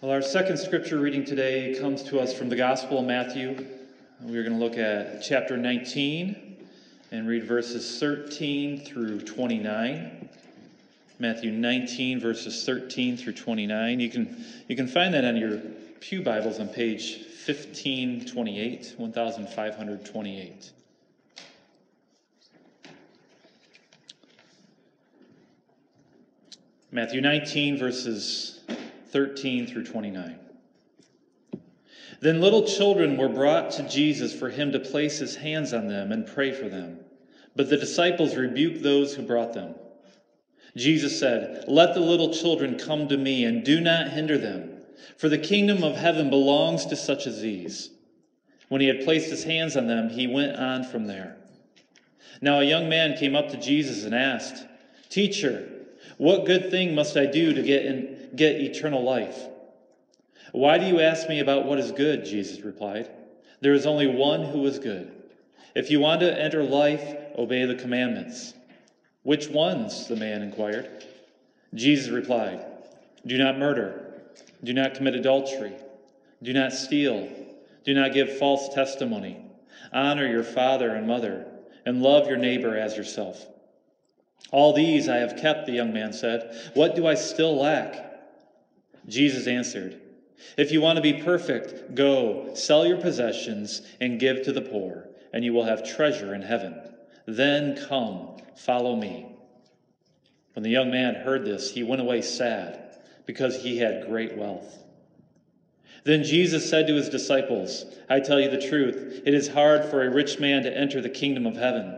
Well, our second scripture reading today comes to us from the Gospel of Matthew. We're going to look at chapter 19 and read verses 13 through 29. Matthew 19, verses 13 through 29. You can, you can find that on your Pew Bibles on page 1528, 1528. Matthew 19, verses 13 through 29. Then little children were brought to Jesus for him to place his hands on them and pray for them. But the disciples rebuked those who brought them. Jesus said, Let the little children come to me and do not hinder them, for the kingdom of heaven belongs to such as these. When he had placed his hands on them, he went on from there. Now a young man came up to Jesus and asked, Teacher, what good thing must I do to get, in, get eternal life? Why do you ask me about what is good? Jesus replied. There is only one who is good. If you want to enter life, obey the commandments. Which ones? the man inquired. Jesus replied, Do not murder. Do not commit adultery. Do not steal. Do not give false testimony. Honor your father and mother, and love your neighbor as yourself. All these I have kept, the young man said. What do I still lack? Jesus answered, If you want to be perfect, go, sell your possessions, and give to the poor, and you will have treasure in heaven. Then come, follow me. When the young man heard this, he went away sad, because he had great wealth. Then Jesus said to his disciples, I tell you the truth, it is hard for a rich man to enter the kingdom of heaven.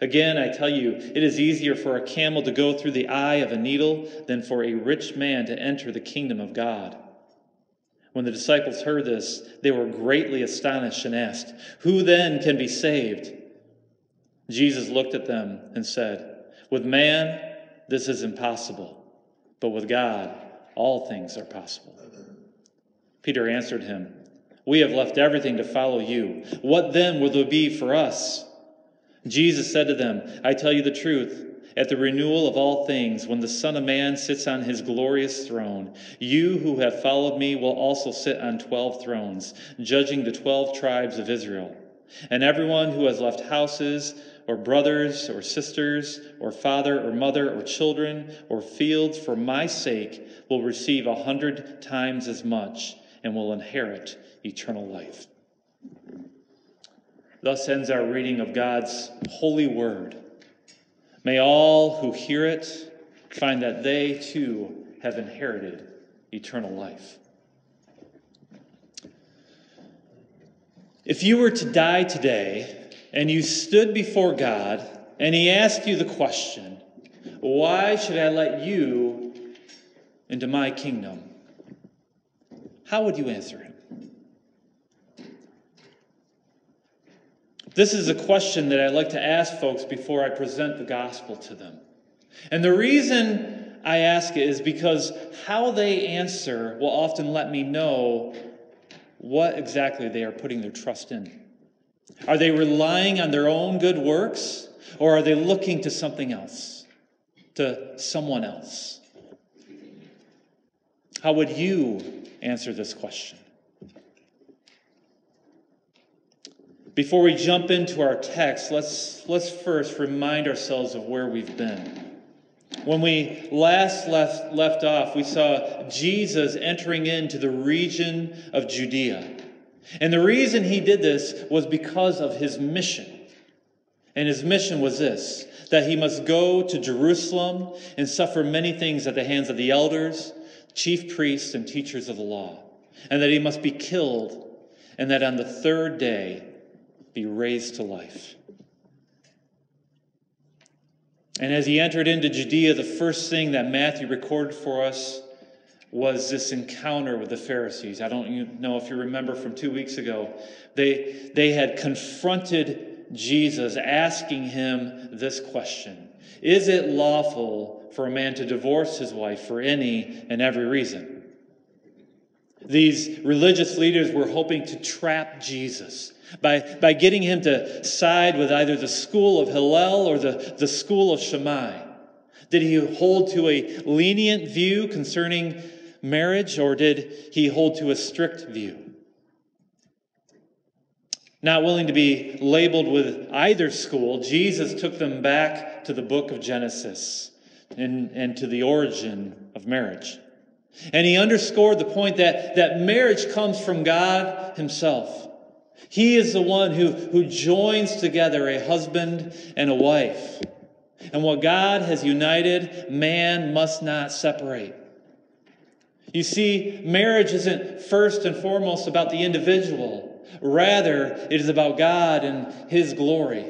Again, I tell you, it is easier for a camel to go through the eye of a needle than for a rich man to enter the kingdom of God. When the disciples heard this, they were greatly astonished and asked, Who then can be saved? Jesus looked at them and said, With man, this is impossible, but with God, all things are possible. Peter answered him, We have left everything to follow you. What then will there be for us? Jesus said to them, I tell you the truth. At the renewal of all things, when the Son of Man sits on his glorious throne, you who have followed me will also sit on twelve thrones, judging the twelve tribes of Israel. And everyone who has left houses, or brothers, or sisters, or father, or mother, or children, or fields for my sake will receive a hundred times as much and will inherit eternal life. Thus ends our reading of God's holy word. May all who hear it find that they too have inherited eternal life. If you were to die today and you stood before God and He asked you the question, Why should I let you into my kingdom? How would you answer Him? This is a question that I like to ask folks before I present the gospel to them. And the reason I ask it is because how they answer will often let me know what exactly they are putting their trust in. Are they relying on their own good works, or are they looking to something else, to someone else? How would you answer this question? Before we jump into our text, let's, let's first remind ourselves of where we've been. When we last left, left off, we saw Jesus entering into the region of Judea. And the reason he did this was because of his mission. And his mission was this that he must go to Jerusalem and suffer many things at the hands of the elders, chief priests, and teachers of the law, and that he must be killed, and that on the third day be raised to life. And as he entered into Judea, the first thing that Matthew recorded for us was this encounter with the Pharisees. I don't know if you remember from two weeks ago. They, they had confronted Jesus, asking him this question Is it lawful for a man to divorce his wife for any and every reason? These religious leaders were hoping to trap Jesus by, by getting him to side with either the school of Hillel or the, the school of Shammai. Did he hold to a lenient view concerning marriage, or did he hold to a strict view? Not willing to be labeled with either school, Jesus took them back to the book of Genesis and, and to the origin of marriage. And he underscored the point that, that marriage comes from God Himself. He is the one who, who joins together a husband and a wife. And what God has united, man must not separate. You see, marriage isn't first and foremost about the individual. Rather, it is about God and His glory.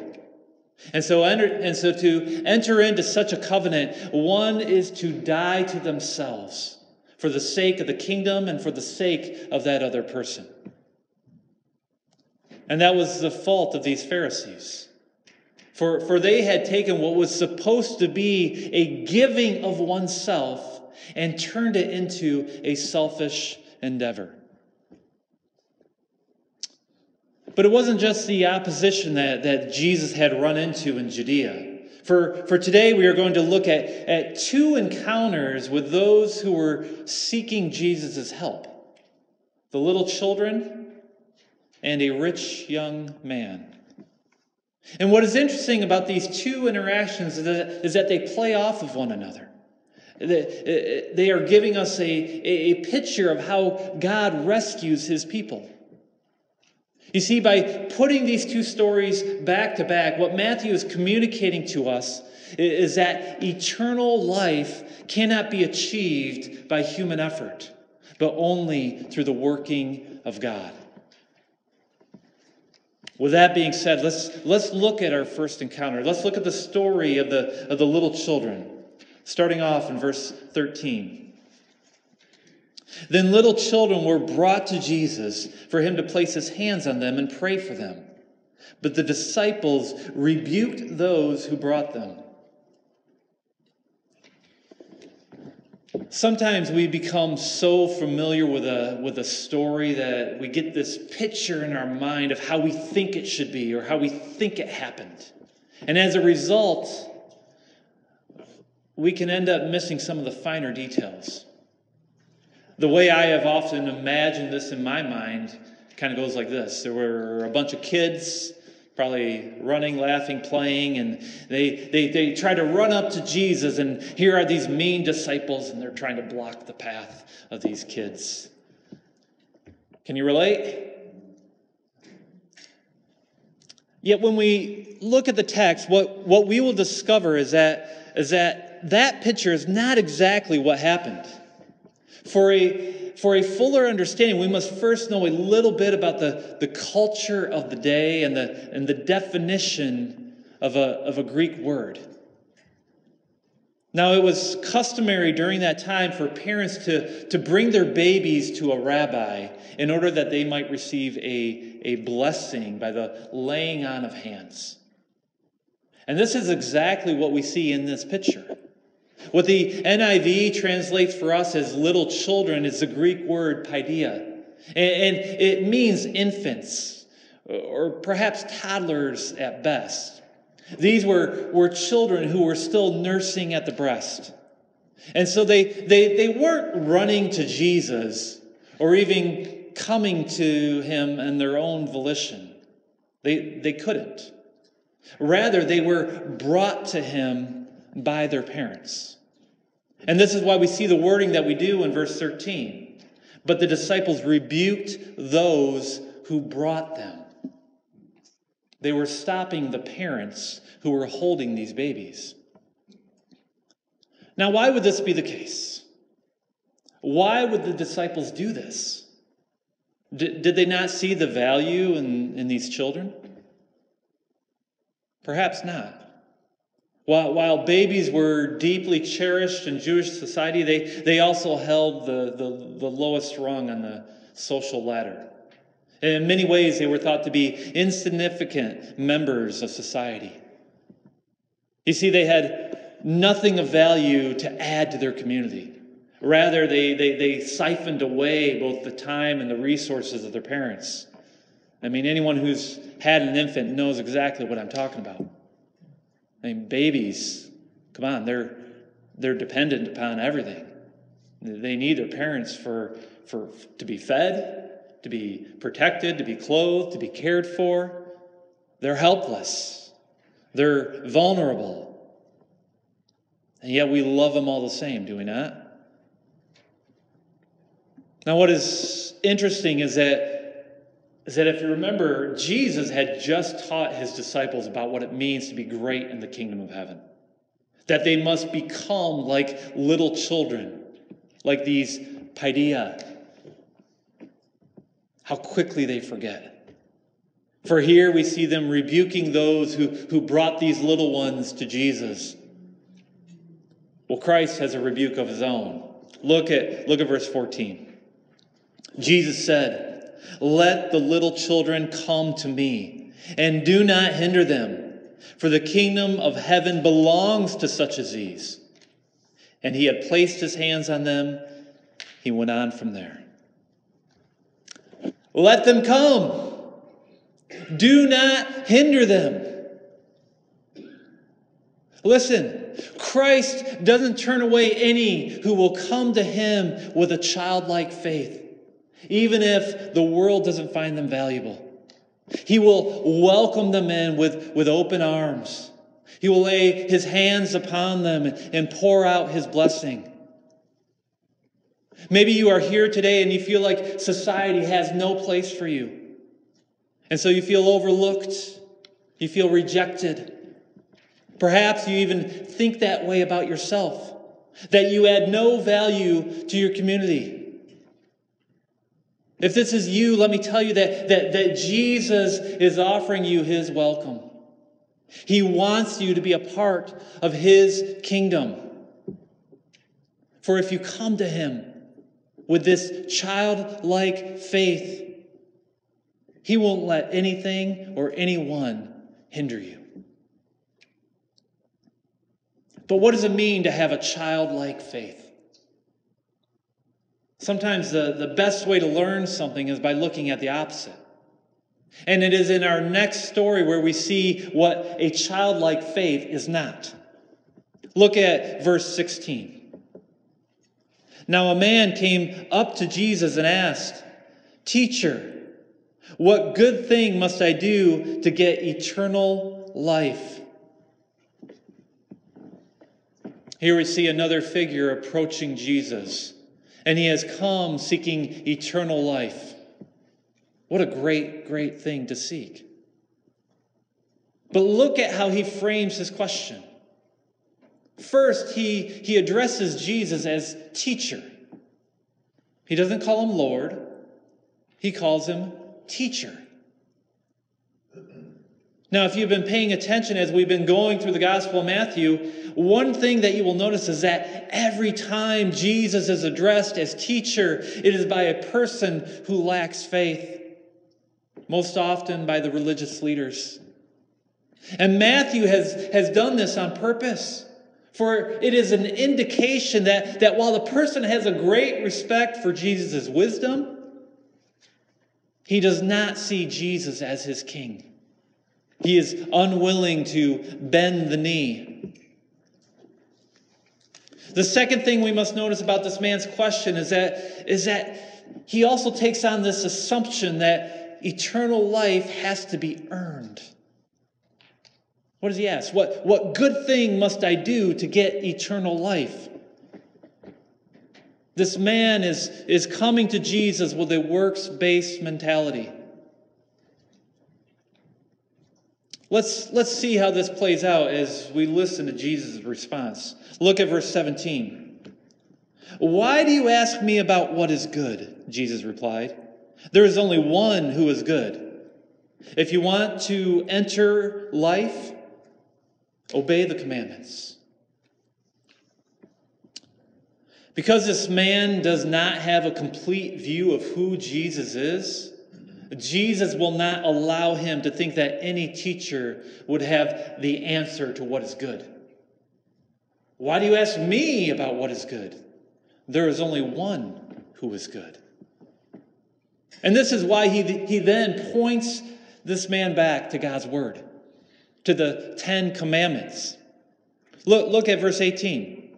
And so, enter, and so to enter into such a covenant, one is to die to themselves for the sake of the kingdom and for the sake of that other person. And that was the fault of these Pharisees. For, for they had taken what was supposed to be a giving of oneself and turned it into a selfish endeavor. But it wasn't just the opposition that, that Jesus had run into in Judea. For, for today, we are going to look at, at two encounters with those who were seeking Jesus' help the little children and a rich young man. And what is interesting about these two interactions is that, is that they play off of one another. They are giving us a, a picture of how God rescues his people. You see, by putting these two stories back to back, what Matthew is communicating to us is that eternal life cannot be achieved by human effort, but only through the working of God. With that being said, let's, let's look at our first encounter. Let's look at the story of the, of the little children, starting off in verse 13. Then little children were brought to Jesus for him to place his hands on them and pray for them. But the disciples rebuked those who brought them. Sometimes we become so familiar with a, with a story that we get this picture in our mind of how we think it should be or how we think it happened. And as a result, we can end up missing some of the finer details. The way I have often imagined this in my mind kind of goes like this there were a bunch of kids probably running, laughing, playing, and they, they, they try to run up to Jesus, and here are these mean disciples, and they're trying to block the path of these kids. Can you relate? Yet when we look at the text, what, what we will discover is that, is that that picture is not exactly what happened. For a, for a fuller understanding, we must first know a little bit about the, the culture of the day and the, and the definition of a, of a Greek word. Now, it was customary during that time for parents to, to bring their babies to a rabbi in order that they might receive a, a blessing by the laying on of hands. And this is exactly what we see in this picture. What the NIV translates for us as little children is the Greek word paidia. And it means infants, or perhaps toddlers at best. These were, were children who were still nursing at the breast. And so they, they, they weren't running to Jesus or even coming to him in their own volition. They, they couldn't. Rather, they were brought to him by their parents. And this is why we see the wording that we do in verse 13. But the disciples rebuked those who brought them. They were stopping the parents who were holding these babies. Now, why would this be the case? Why would the disciples do this? Did, did they not see the value in, in these children? Perhaps not. While, while babies were deeply cherished in Jewish society, they, they also held the, the, the lowest rung on the social ladder. And in many ways, they were thought to be insignificant members of society. You see, they had nothing of value to add to their community. Rather, they, they, they siphoned away both the time and the resources of their parents. I mean, anyone who's had an infant knows exactly what I'm talking about. I mean, babies, come on, they're, they're dependent upon everything. They need their parents for, for, to be fed, to be protected, to be clothed, to be cared for. They're helpless, they're vulnerable. And yet we love them all the same, do we not? Now, what is interesting is that, is that if you remember, Jesus had just taught his disciples about what it means to be great in the kingdom of heaven. That they must become like little children, like these paidia. How quickly they forget. For here we see them rebuking those who, who brought these little ones to Jesus. Well, Christ has a rebuke of his own. Look at, look at verse 14. Jesus said, Let the little children come to me, and do not hinder them, for the kingdom of heaven belongs to such as these. And he had placed his hands on them. He went on from there. Let them come. Do not hinder them. Listen, Christ doesn't turn away any who will come to him with a childlike faith, even if the world doesn't find them valuable. He will welcome them in with, with open arms. He will lay his hands upon them and pour out his blessing. Maybe you are here today and you feel like society has no place for you. And so you feel overlooked, you feel rejected. Perhaps you even think that way about yourself, that you add no value to your community. If this is you, let me tell you that, that, that Jesus is offering you his welcome. He wants you to be a part of his kingdom. For if you come to him with this childlike faith, he won't let anything or anyone hinder you. But what does it mean to have a childlike faith? Sometimes the, the best way to learn something is by looking at the opposite. And it is in our next story where we see what a childlike faith is not. Look at verse 16. Now a man came up to Jesus and asked, Teacher, what good thing must I do to get eternal life? Here we see another figure approaching Jesus, and he has come seeking eternal life. What a great, great thing to seek. But look at how he frames his question. First, he, he addresses Jesus as teacher. He doesn't call him Lord, he calls him teacher. Now, if you've been paying attention as we've been going through the Gospel of Matthew, one thing that you will notice is that every time Jesus is addressed as teacher, it is by a person who lacks faith, most often by the religious leaders. And Matthew has, has done this on purpose. For it is an indication that, that while the person has a great respect for Jesus' wisdom, he does not see Jesus as his king. He is unwilling to bend the knee. The second thing we must notice about this man's question is that, is that he also takes on this assumption that eternal life has to be earned. What does he ask? What, what good thing must I do to get eternal life? This man is, is coming to Jesus with a works based mentality. Let's, let's see how this plays out as we listen to Jesus' response. Look at verse 17. Why do you ask me about what is good? Jesus replied. There is only one who is good. If you want to enter life, obey the commandments. Because this man does not have a complete view of who Jesus is, Jesus will not allow him to think that any teacher would have the answer to what is good. Why do you ask me about what is good? There is only one who is good. And this is why he, he then points this man back to God's word, to the Ten Commandments. Look, look at verse 18.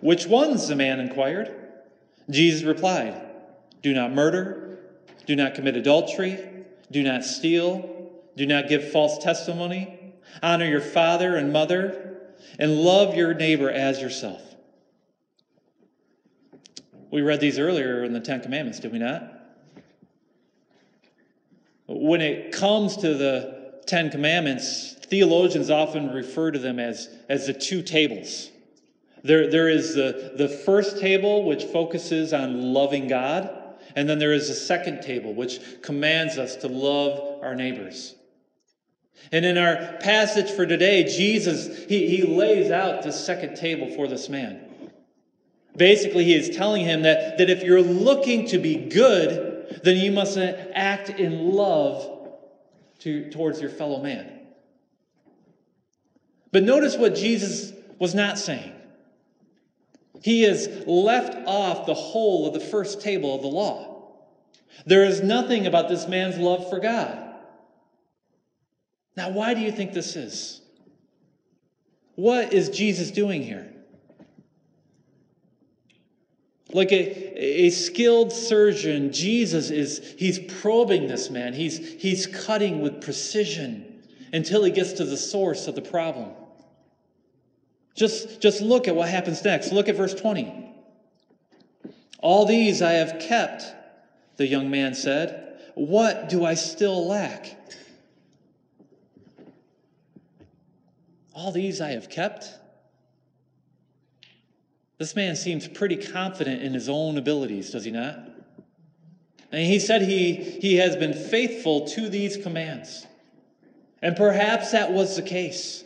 Which ones? the man inquired. Jesus replied, Do not murder, do not commit adultery, do not steal, do not give false testimony, honor your father and mother, and love your neighbor as yourself. We read these earlier in the Ten Commandments, did we not? When it comes to the Ten Commandments, theologians often refer to them as, as the two tables. There, there is the, the first table, which focuses on loving God, and then there is a second table, which commands us to love our neighbors. And in our passage for today, Jesus, he, he lays out this second table for this man. Basically, he is telling him that, that if you're looking to be good, then you must act in love to, towards your fellow man. But notice what Jesus was not saying. He has left off the whole of the first table of the law. There is nothing about this man's love for God. Now, why do you think this is? What is Jesus doing here? Like a, a skilled surgeon, Jesus is he's probing this man. He's, he's cutting with precision until he gets to the source of the problem. Just, just look at what happens next. Look at verse 20. All these I have kept, the young man said. What do I still lack? All these I have kept? This man seems pretty confident in his own abilities, does he not? And he said he, he has been faithful to these commands. And perhaps that was the case.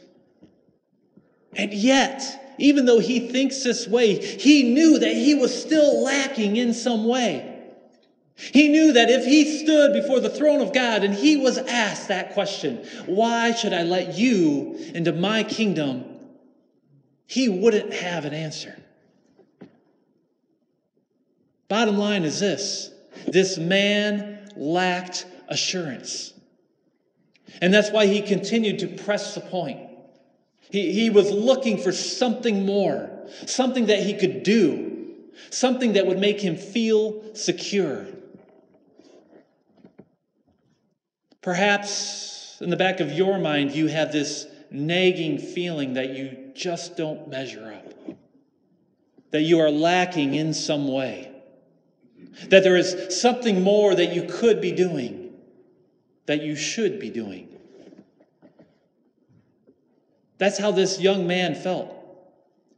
And yet, even though he thinks this way, he knew that he was still lacking in some way. He knew that if he stood before the throne of God and he was asked that question, why should I let you into my kingdom? He wouldn't have an answer. Bottom line is this this man lacked assurance. And that's why he continued to press the point. He, he was looking for something more, something that he could do, something that would make him feel secure. Perhaps in the back of your mind, you have this nagging feeling that you just don't measure up, that you are lacking in some way, that there is something more that you could be doing, that you should be doing. That's how this young man felt.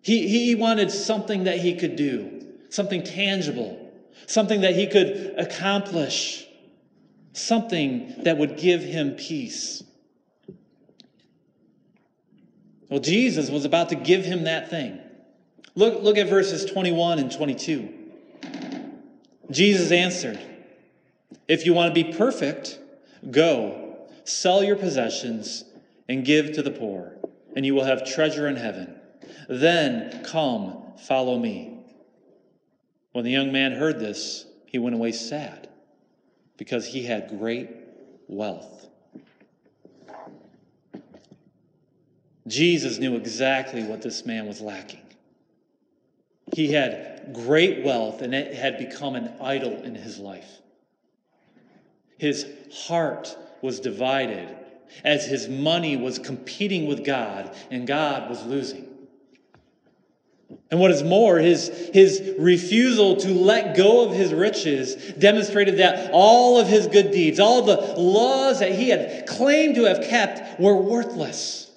He, he wanted something that he could do, something tangible, something that he could accomplish, something that would give him peace. Well, Jesus was about to give him that thing. Look, look at verses 21 and 22. Jesus answered, If you want to be perfect, go, sell your possessions, and give to the poor and you will have treasure in heaven. Then come, follow me. When the young man heard this, he went away sad because he had great wealth. Jesus knew exactly what this man was lacking. He had great wealth and it had become an idol in his life. His heart was divided as his money was competing with God and God was losing. And what is more, his, his refusal to let go of his riches demonstrated that all of his good deeds, all the laws that he had claimed to have kept, were worthless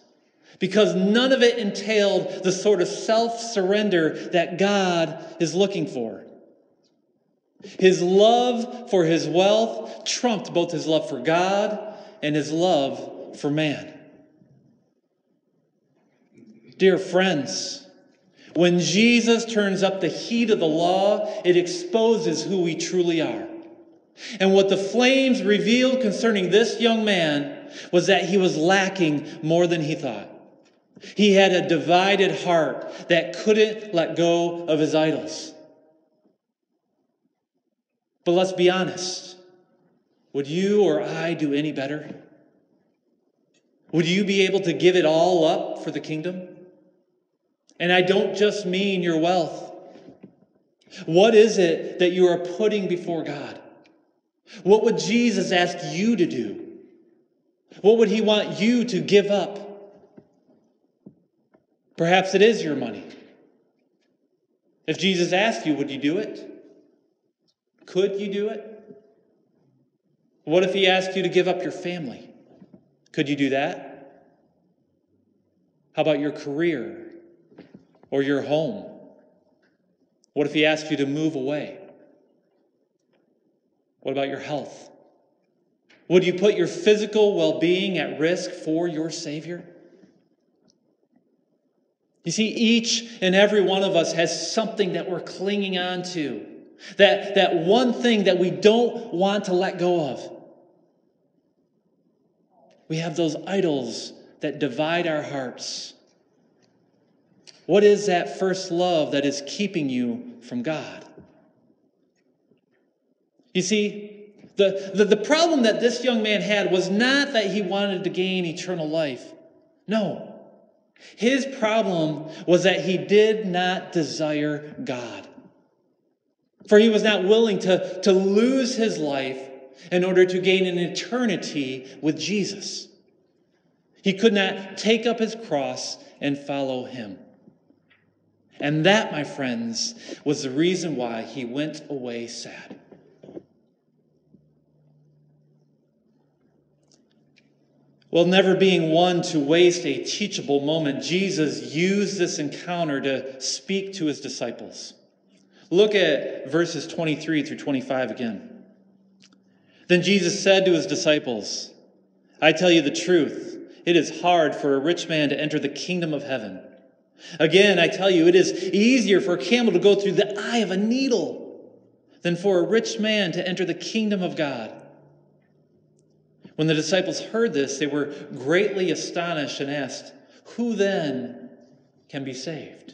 because none of it entailed the sort of self surrender that God is looking for. His love for his wealth trumped both his love for God and his love for man. Dear friends, when Jesus turns up the heat of the law, it exposes who we truly are. And what the flames revealed concerning this young man was that he was lacking more than he thought. He had a divided heart that couldn't let go of his idols. But let's be honest. Would you or I do any better? Would you be able to give it all up for the kingdom? And I don't just mean your wealth. What is it that you are putting before God? What would Jesus ask you to do? What would he want you to give up? Perhaps it is your money. If Jesus asked you, would you do it? Could you do it? What if he asked you to give up your family? Could you do that? How about your career or your home? What if he asked you to move away? What about your health? Would you put your physical well being at risk for your Savior? You see, each and every one of us has something that we're clinging on to, that, that one thing that we don't want to let go of. We have those idols that divide our hearts. What is that first love that is keeping you from God? You see, the, the, the, problem that this young man had was not that he wanted to gain eternal life. No. His problem was that he did not desire God. For he was not willing to, to lose his life in order to gain an eternity with Jesus. He could not take up his cross and follow him. And that, my friends, was the reason why he went away sad. Well, never being one to waste a teachable moment, Jesus used this encounter to speak to his disciples. Look at verses 23 through 25 again. Then Jesus said to his disciples, I tell you the truth, it is hard for a rich man to enter the kingdom of heaven. Again, I tell you, it is easier for a camel to go through the eye of a needle than for a rich man to enter the kingdom of God. When the disciples heard this, they were greatly astonished and asked, Who then can be saved?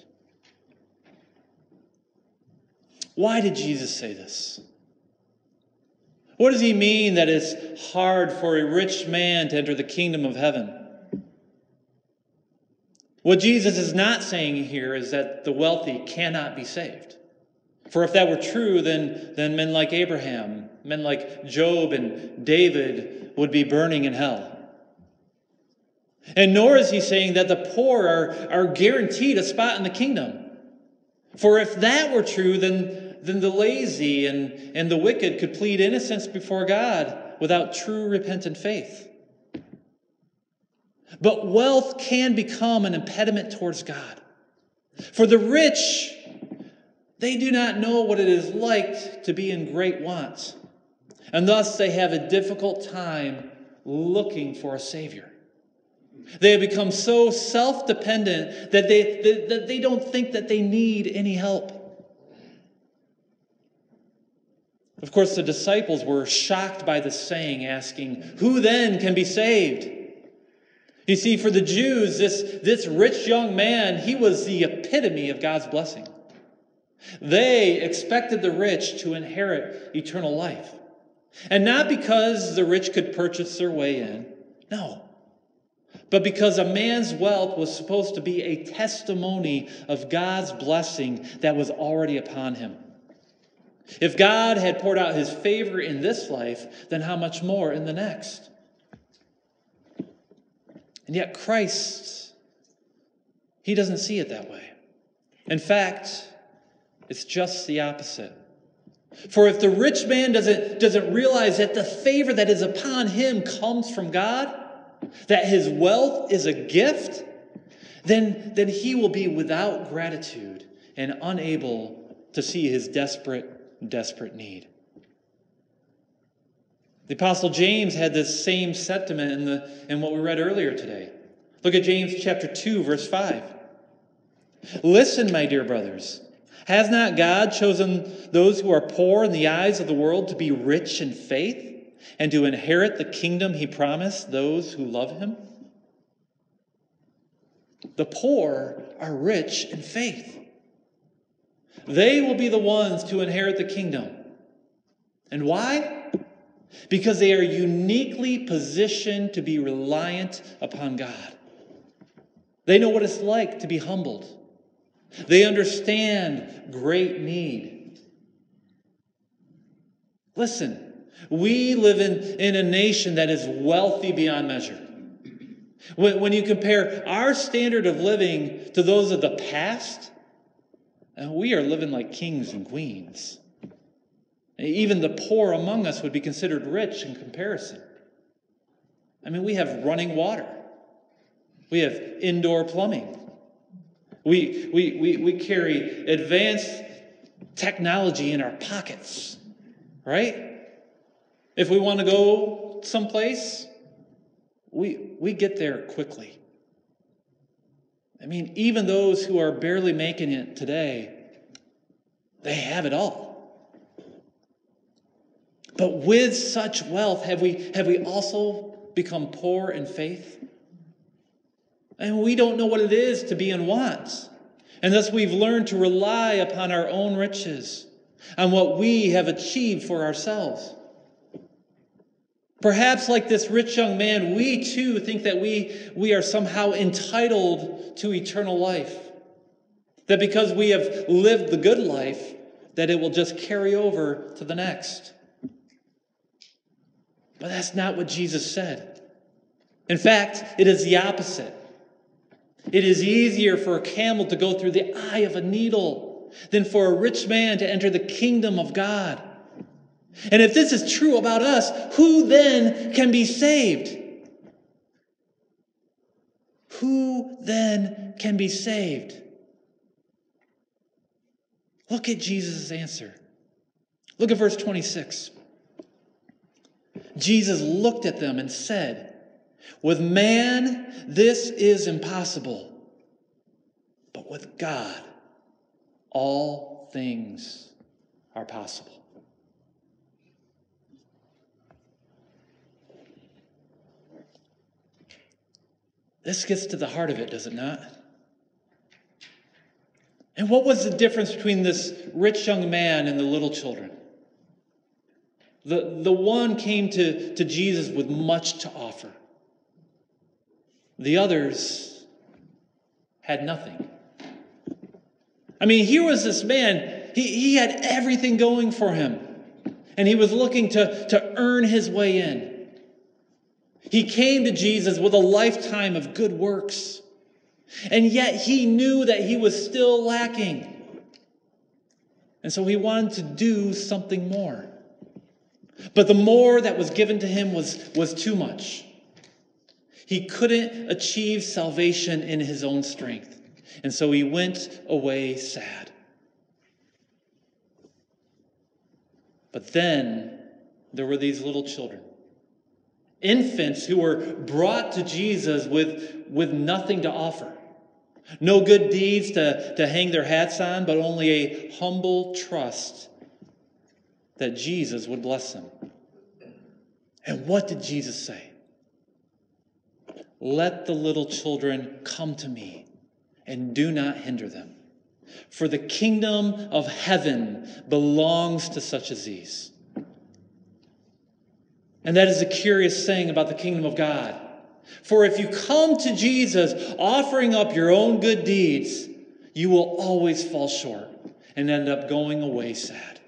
Why did Jesus say this? What does he mean that it's hard for a rich man to enter the kingdom of heaven? What Jesus is not saying here is that the wealthy cannot be saved. For if that were true, then, then men like Abraham, men like Job and David would be burning in hell. And nor is he saying that the poor are, are guaranteed a spot in the kingdom. For if that were true, then, then the lazy and, and the wicked could plead innocence before God without true repentant faith. But wealth can become an impediment towards God. For the rich, they do not know what it is like to be in great want and thus they have a difficult time looking for a Savior. They have become so self dependent that they, that they don't think that they need any help. Of course, the disciples were shocked by this saying, asking, Who then can be saved? You see, for the Jews, this, this rich young man, he was the epitome of God's blessing. They expected the rich to inherit eternal life. And not because the rich could purchase their way in, no. But because a man's wealth was supposed to be a testimony of God's blessing that was already upon him. If God had poured out his favor in this life, then how much more in the next? And yet, Christ, he doesn't see it that way. In fact, it's just the opposite. For if the rich man doesn't, doesn't realize that the favor that is upon him comes from God, that his wealth is a gift, then, then he will be without gratitude and unable to see his desperate, desperate need. The Apostle James had this same sentiment in, the, in what we read earlier today. Look at James chapter 2, verse 5. Listen, my dear brothers. Has not God chosen those who are poor in the eyes of the world to be rich in faith and to inherit the kingdom he promised those who love him? The poor are rich in faith. They will be the ones to inherit the kingdom. And why? Because they are uniquely positioned to be reliant upon God. They know what it's like to be humbled they understand great need. Listen, we live in, in a nation that is wealthy beyond measure. When, when you compare our standard of living to those of the past, uh, we are living like kings and queens. Even the poor among us would be considered rich in comparison. I mean, we have running water, we have indoor plumbing, we, we, we, we carry advanced technology in our pockets, right? If we want to go someplace, we, we get there quickly. I mean, even those who are barely making it today, they have it all. But with such wealth, have we, have we also become poor in faith? And we don't know what it is to be in want. And thus we've learned to rely upon our own riches, on what we have achieved for ourselves. Perhaps, like this rich young man, we too think that we, we are somehow entitled to eternal life. That because we have lived the good life, that it will just carry over to the next. But that's not what Jesus said. In fact, it is the opposite. It is easier for a camel to go through the eye of a needle than for a rich man to enter the kingdom of God. And if this is true about us, who then can be saved? Who then can be saved? Look at Jesus' answer. Look at verse 26. Jesus looked at them and said, With man, this is impossible, but with God, all things are possible. This gets to the heart of it, does it not? And what was the difference between this rich young man and the little children? The, the one came to, to Jesus with much to offer, the others had nothing. I mean, here was this man, he, he had everything going for him, and he was looking to, to earn his way in. He came to Jesus with a lifetime of good works, and yet he knew that he was still lacking. And so he wanted to do something more. But the more that was given to him was, was too much. He couldn't achieve salvation in his own strength. And so he went away sad. But then there were these little children infants who were brought to Jesus with, with nothing to offer. No good deeds to, to hang their hats on, but only a humble trust that Jesus would bless them. And what did Jesus say? Let the little children come to me and do not hinder them. For the kingdom of heaven belongs to such as these. And that is a curious thing about the kingdom of God. For if you come to Jesus offering up your own good deeds, you will always fall short and end up going away sad.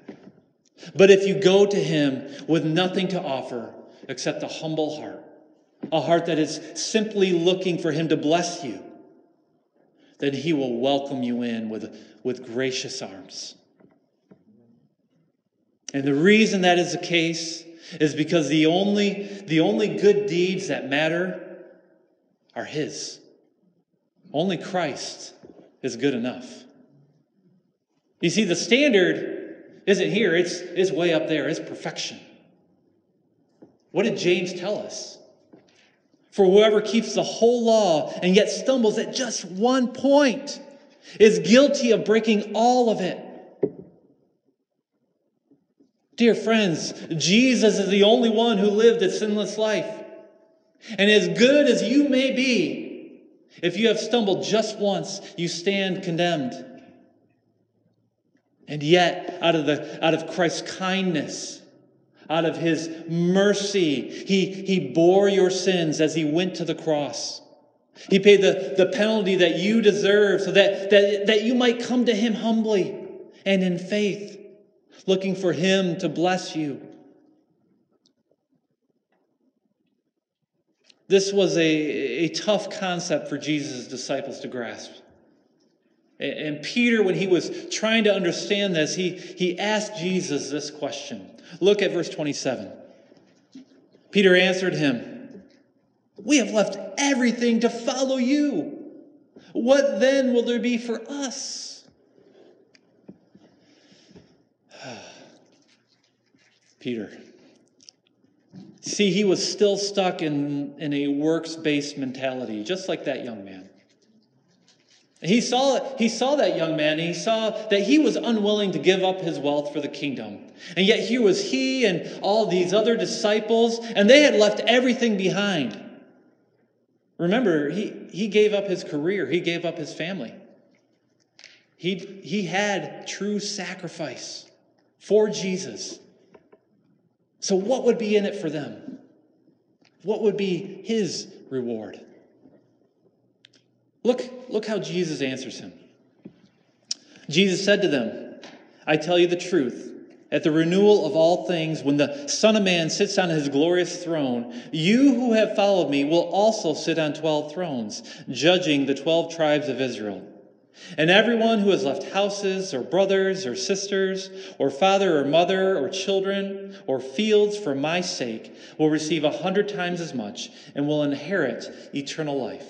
But if you go to him with nothing to offer except a humble heart, a heart that is simply looking for him to bless you, then he will welcome you in with, with gracious arms. And the reason that is the case is because the only, the only good deeds that matter are His. Only Christ is good enough. You see, the standard isn't here, it's, it's way up there, it's perfection. What did James tell us? For whoever keeps the whole law and yet stumbles at just one point is guilty of breaking all of it. Dear friends, Jesus is the only one who lived a sinless life. And as good as you may be, if you have stumbled just once, you stand condemned. And yet, out of, the, out of Christ's kindness, out of his mercy, he, he bore your sins as he went to the cross. He paid the, the penalty that you deserve so that, that, that you might come to him humbly and in faith looking for Him to bless you. This was a, a tough concept for Jesus' disciples to grasp. And Peter, when he was trying to understand this, he, he asked Jesus this question. Look at verse 27. Peter answered him, We have left everything to follow you. What then will there be for us? Peter. See, he was still stuck in, in a works based mentality, just like that young man. He saw, he saw that young man, and he saw that he was unwilling to give up his wealth for the kingdom. And yet here was he and all these other disciples, and they had left everything behind. Remember, he, he gave up his career, he gave up his family. He, he had true sacrifice for Jesus. So, what would be in it for them? What would be his reward? Look, look how Jesus answers him. Jesus said to them, I tell you the truth. At the renewal of all things, when the Son of Man sits on his glorious throne, you who have followed me will also sit on twelve thrones, judging the twelve tribes of Israel. And everyone who has left houses, or brothers, or sisters, or father, or mother, or children, or fields for my sake will receive a hundred times as much and will inherit eternal life.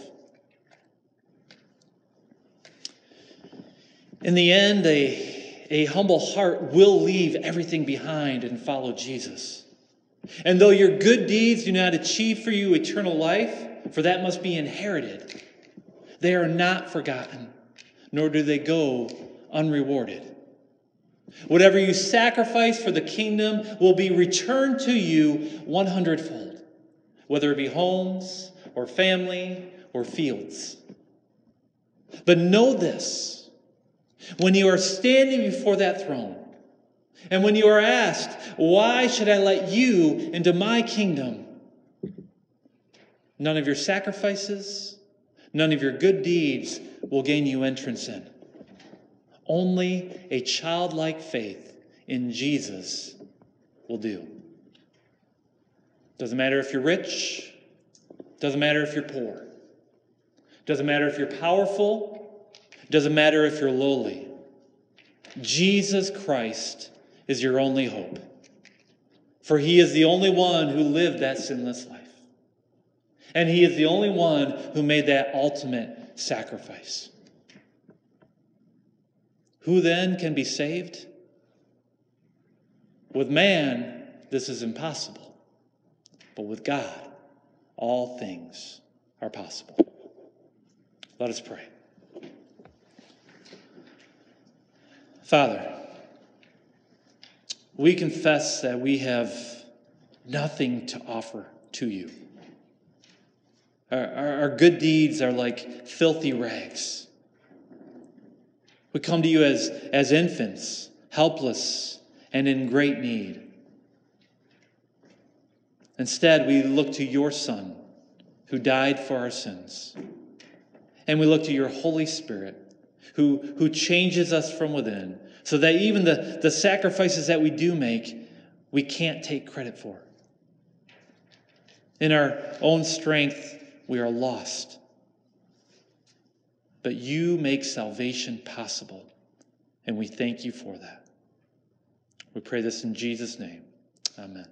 In the end, a, a humble heart will leave everything behind and follow Jesus. And though your good deeds do not achieve for you eternal life, for that must be inherited, they are not forgotten, nor do they go unrewarded. Whatever you sacrifice for the kingdom will be returned to you 100 fold, whether it be homes or family or fields. But know this when you are standing before that throne, and when you are asked, Why should I let you into my kingdom? None of your sacrifices, none of your good deeds will gain you entrance in. Only a childlike faith in Jesus will do. Doesn't matter if you're rich, doesn't matter if you're poor, doesn't matter if you're powerful doesn't matter if you're lowly. Jesus Christ is your only hope. For he is the only one who lived that sinless life. And he is the only one who made that ultimate sacrifice. Who then can be saved? With man, this is impossible. But with God, all things are possible. Let us pray. Father, we confess that we have nothing to offer to you. Our, our, our, good deeds are like filthy rags. We come to you as, as infants, helpless and in great need. Instead, we look to your Son, who died for our sins. And we look to your Holy Spirit who, who changes us from within, so that even the, the sacrifices that we do make, we can't take credit for. In our own strength, we are lost. But you make salvation possible, and we thank you for that. We pray this in Jesus' name. Amen.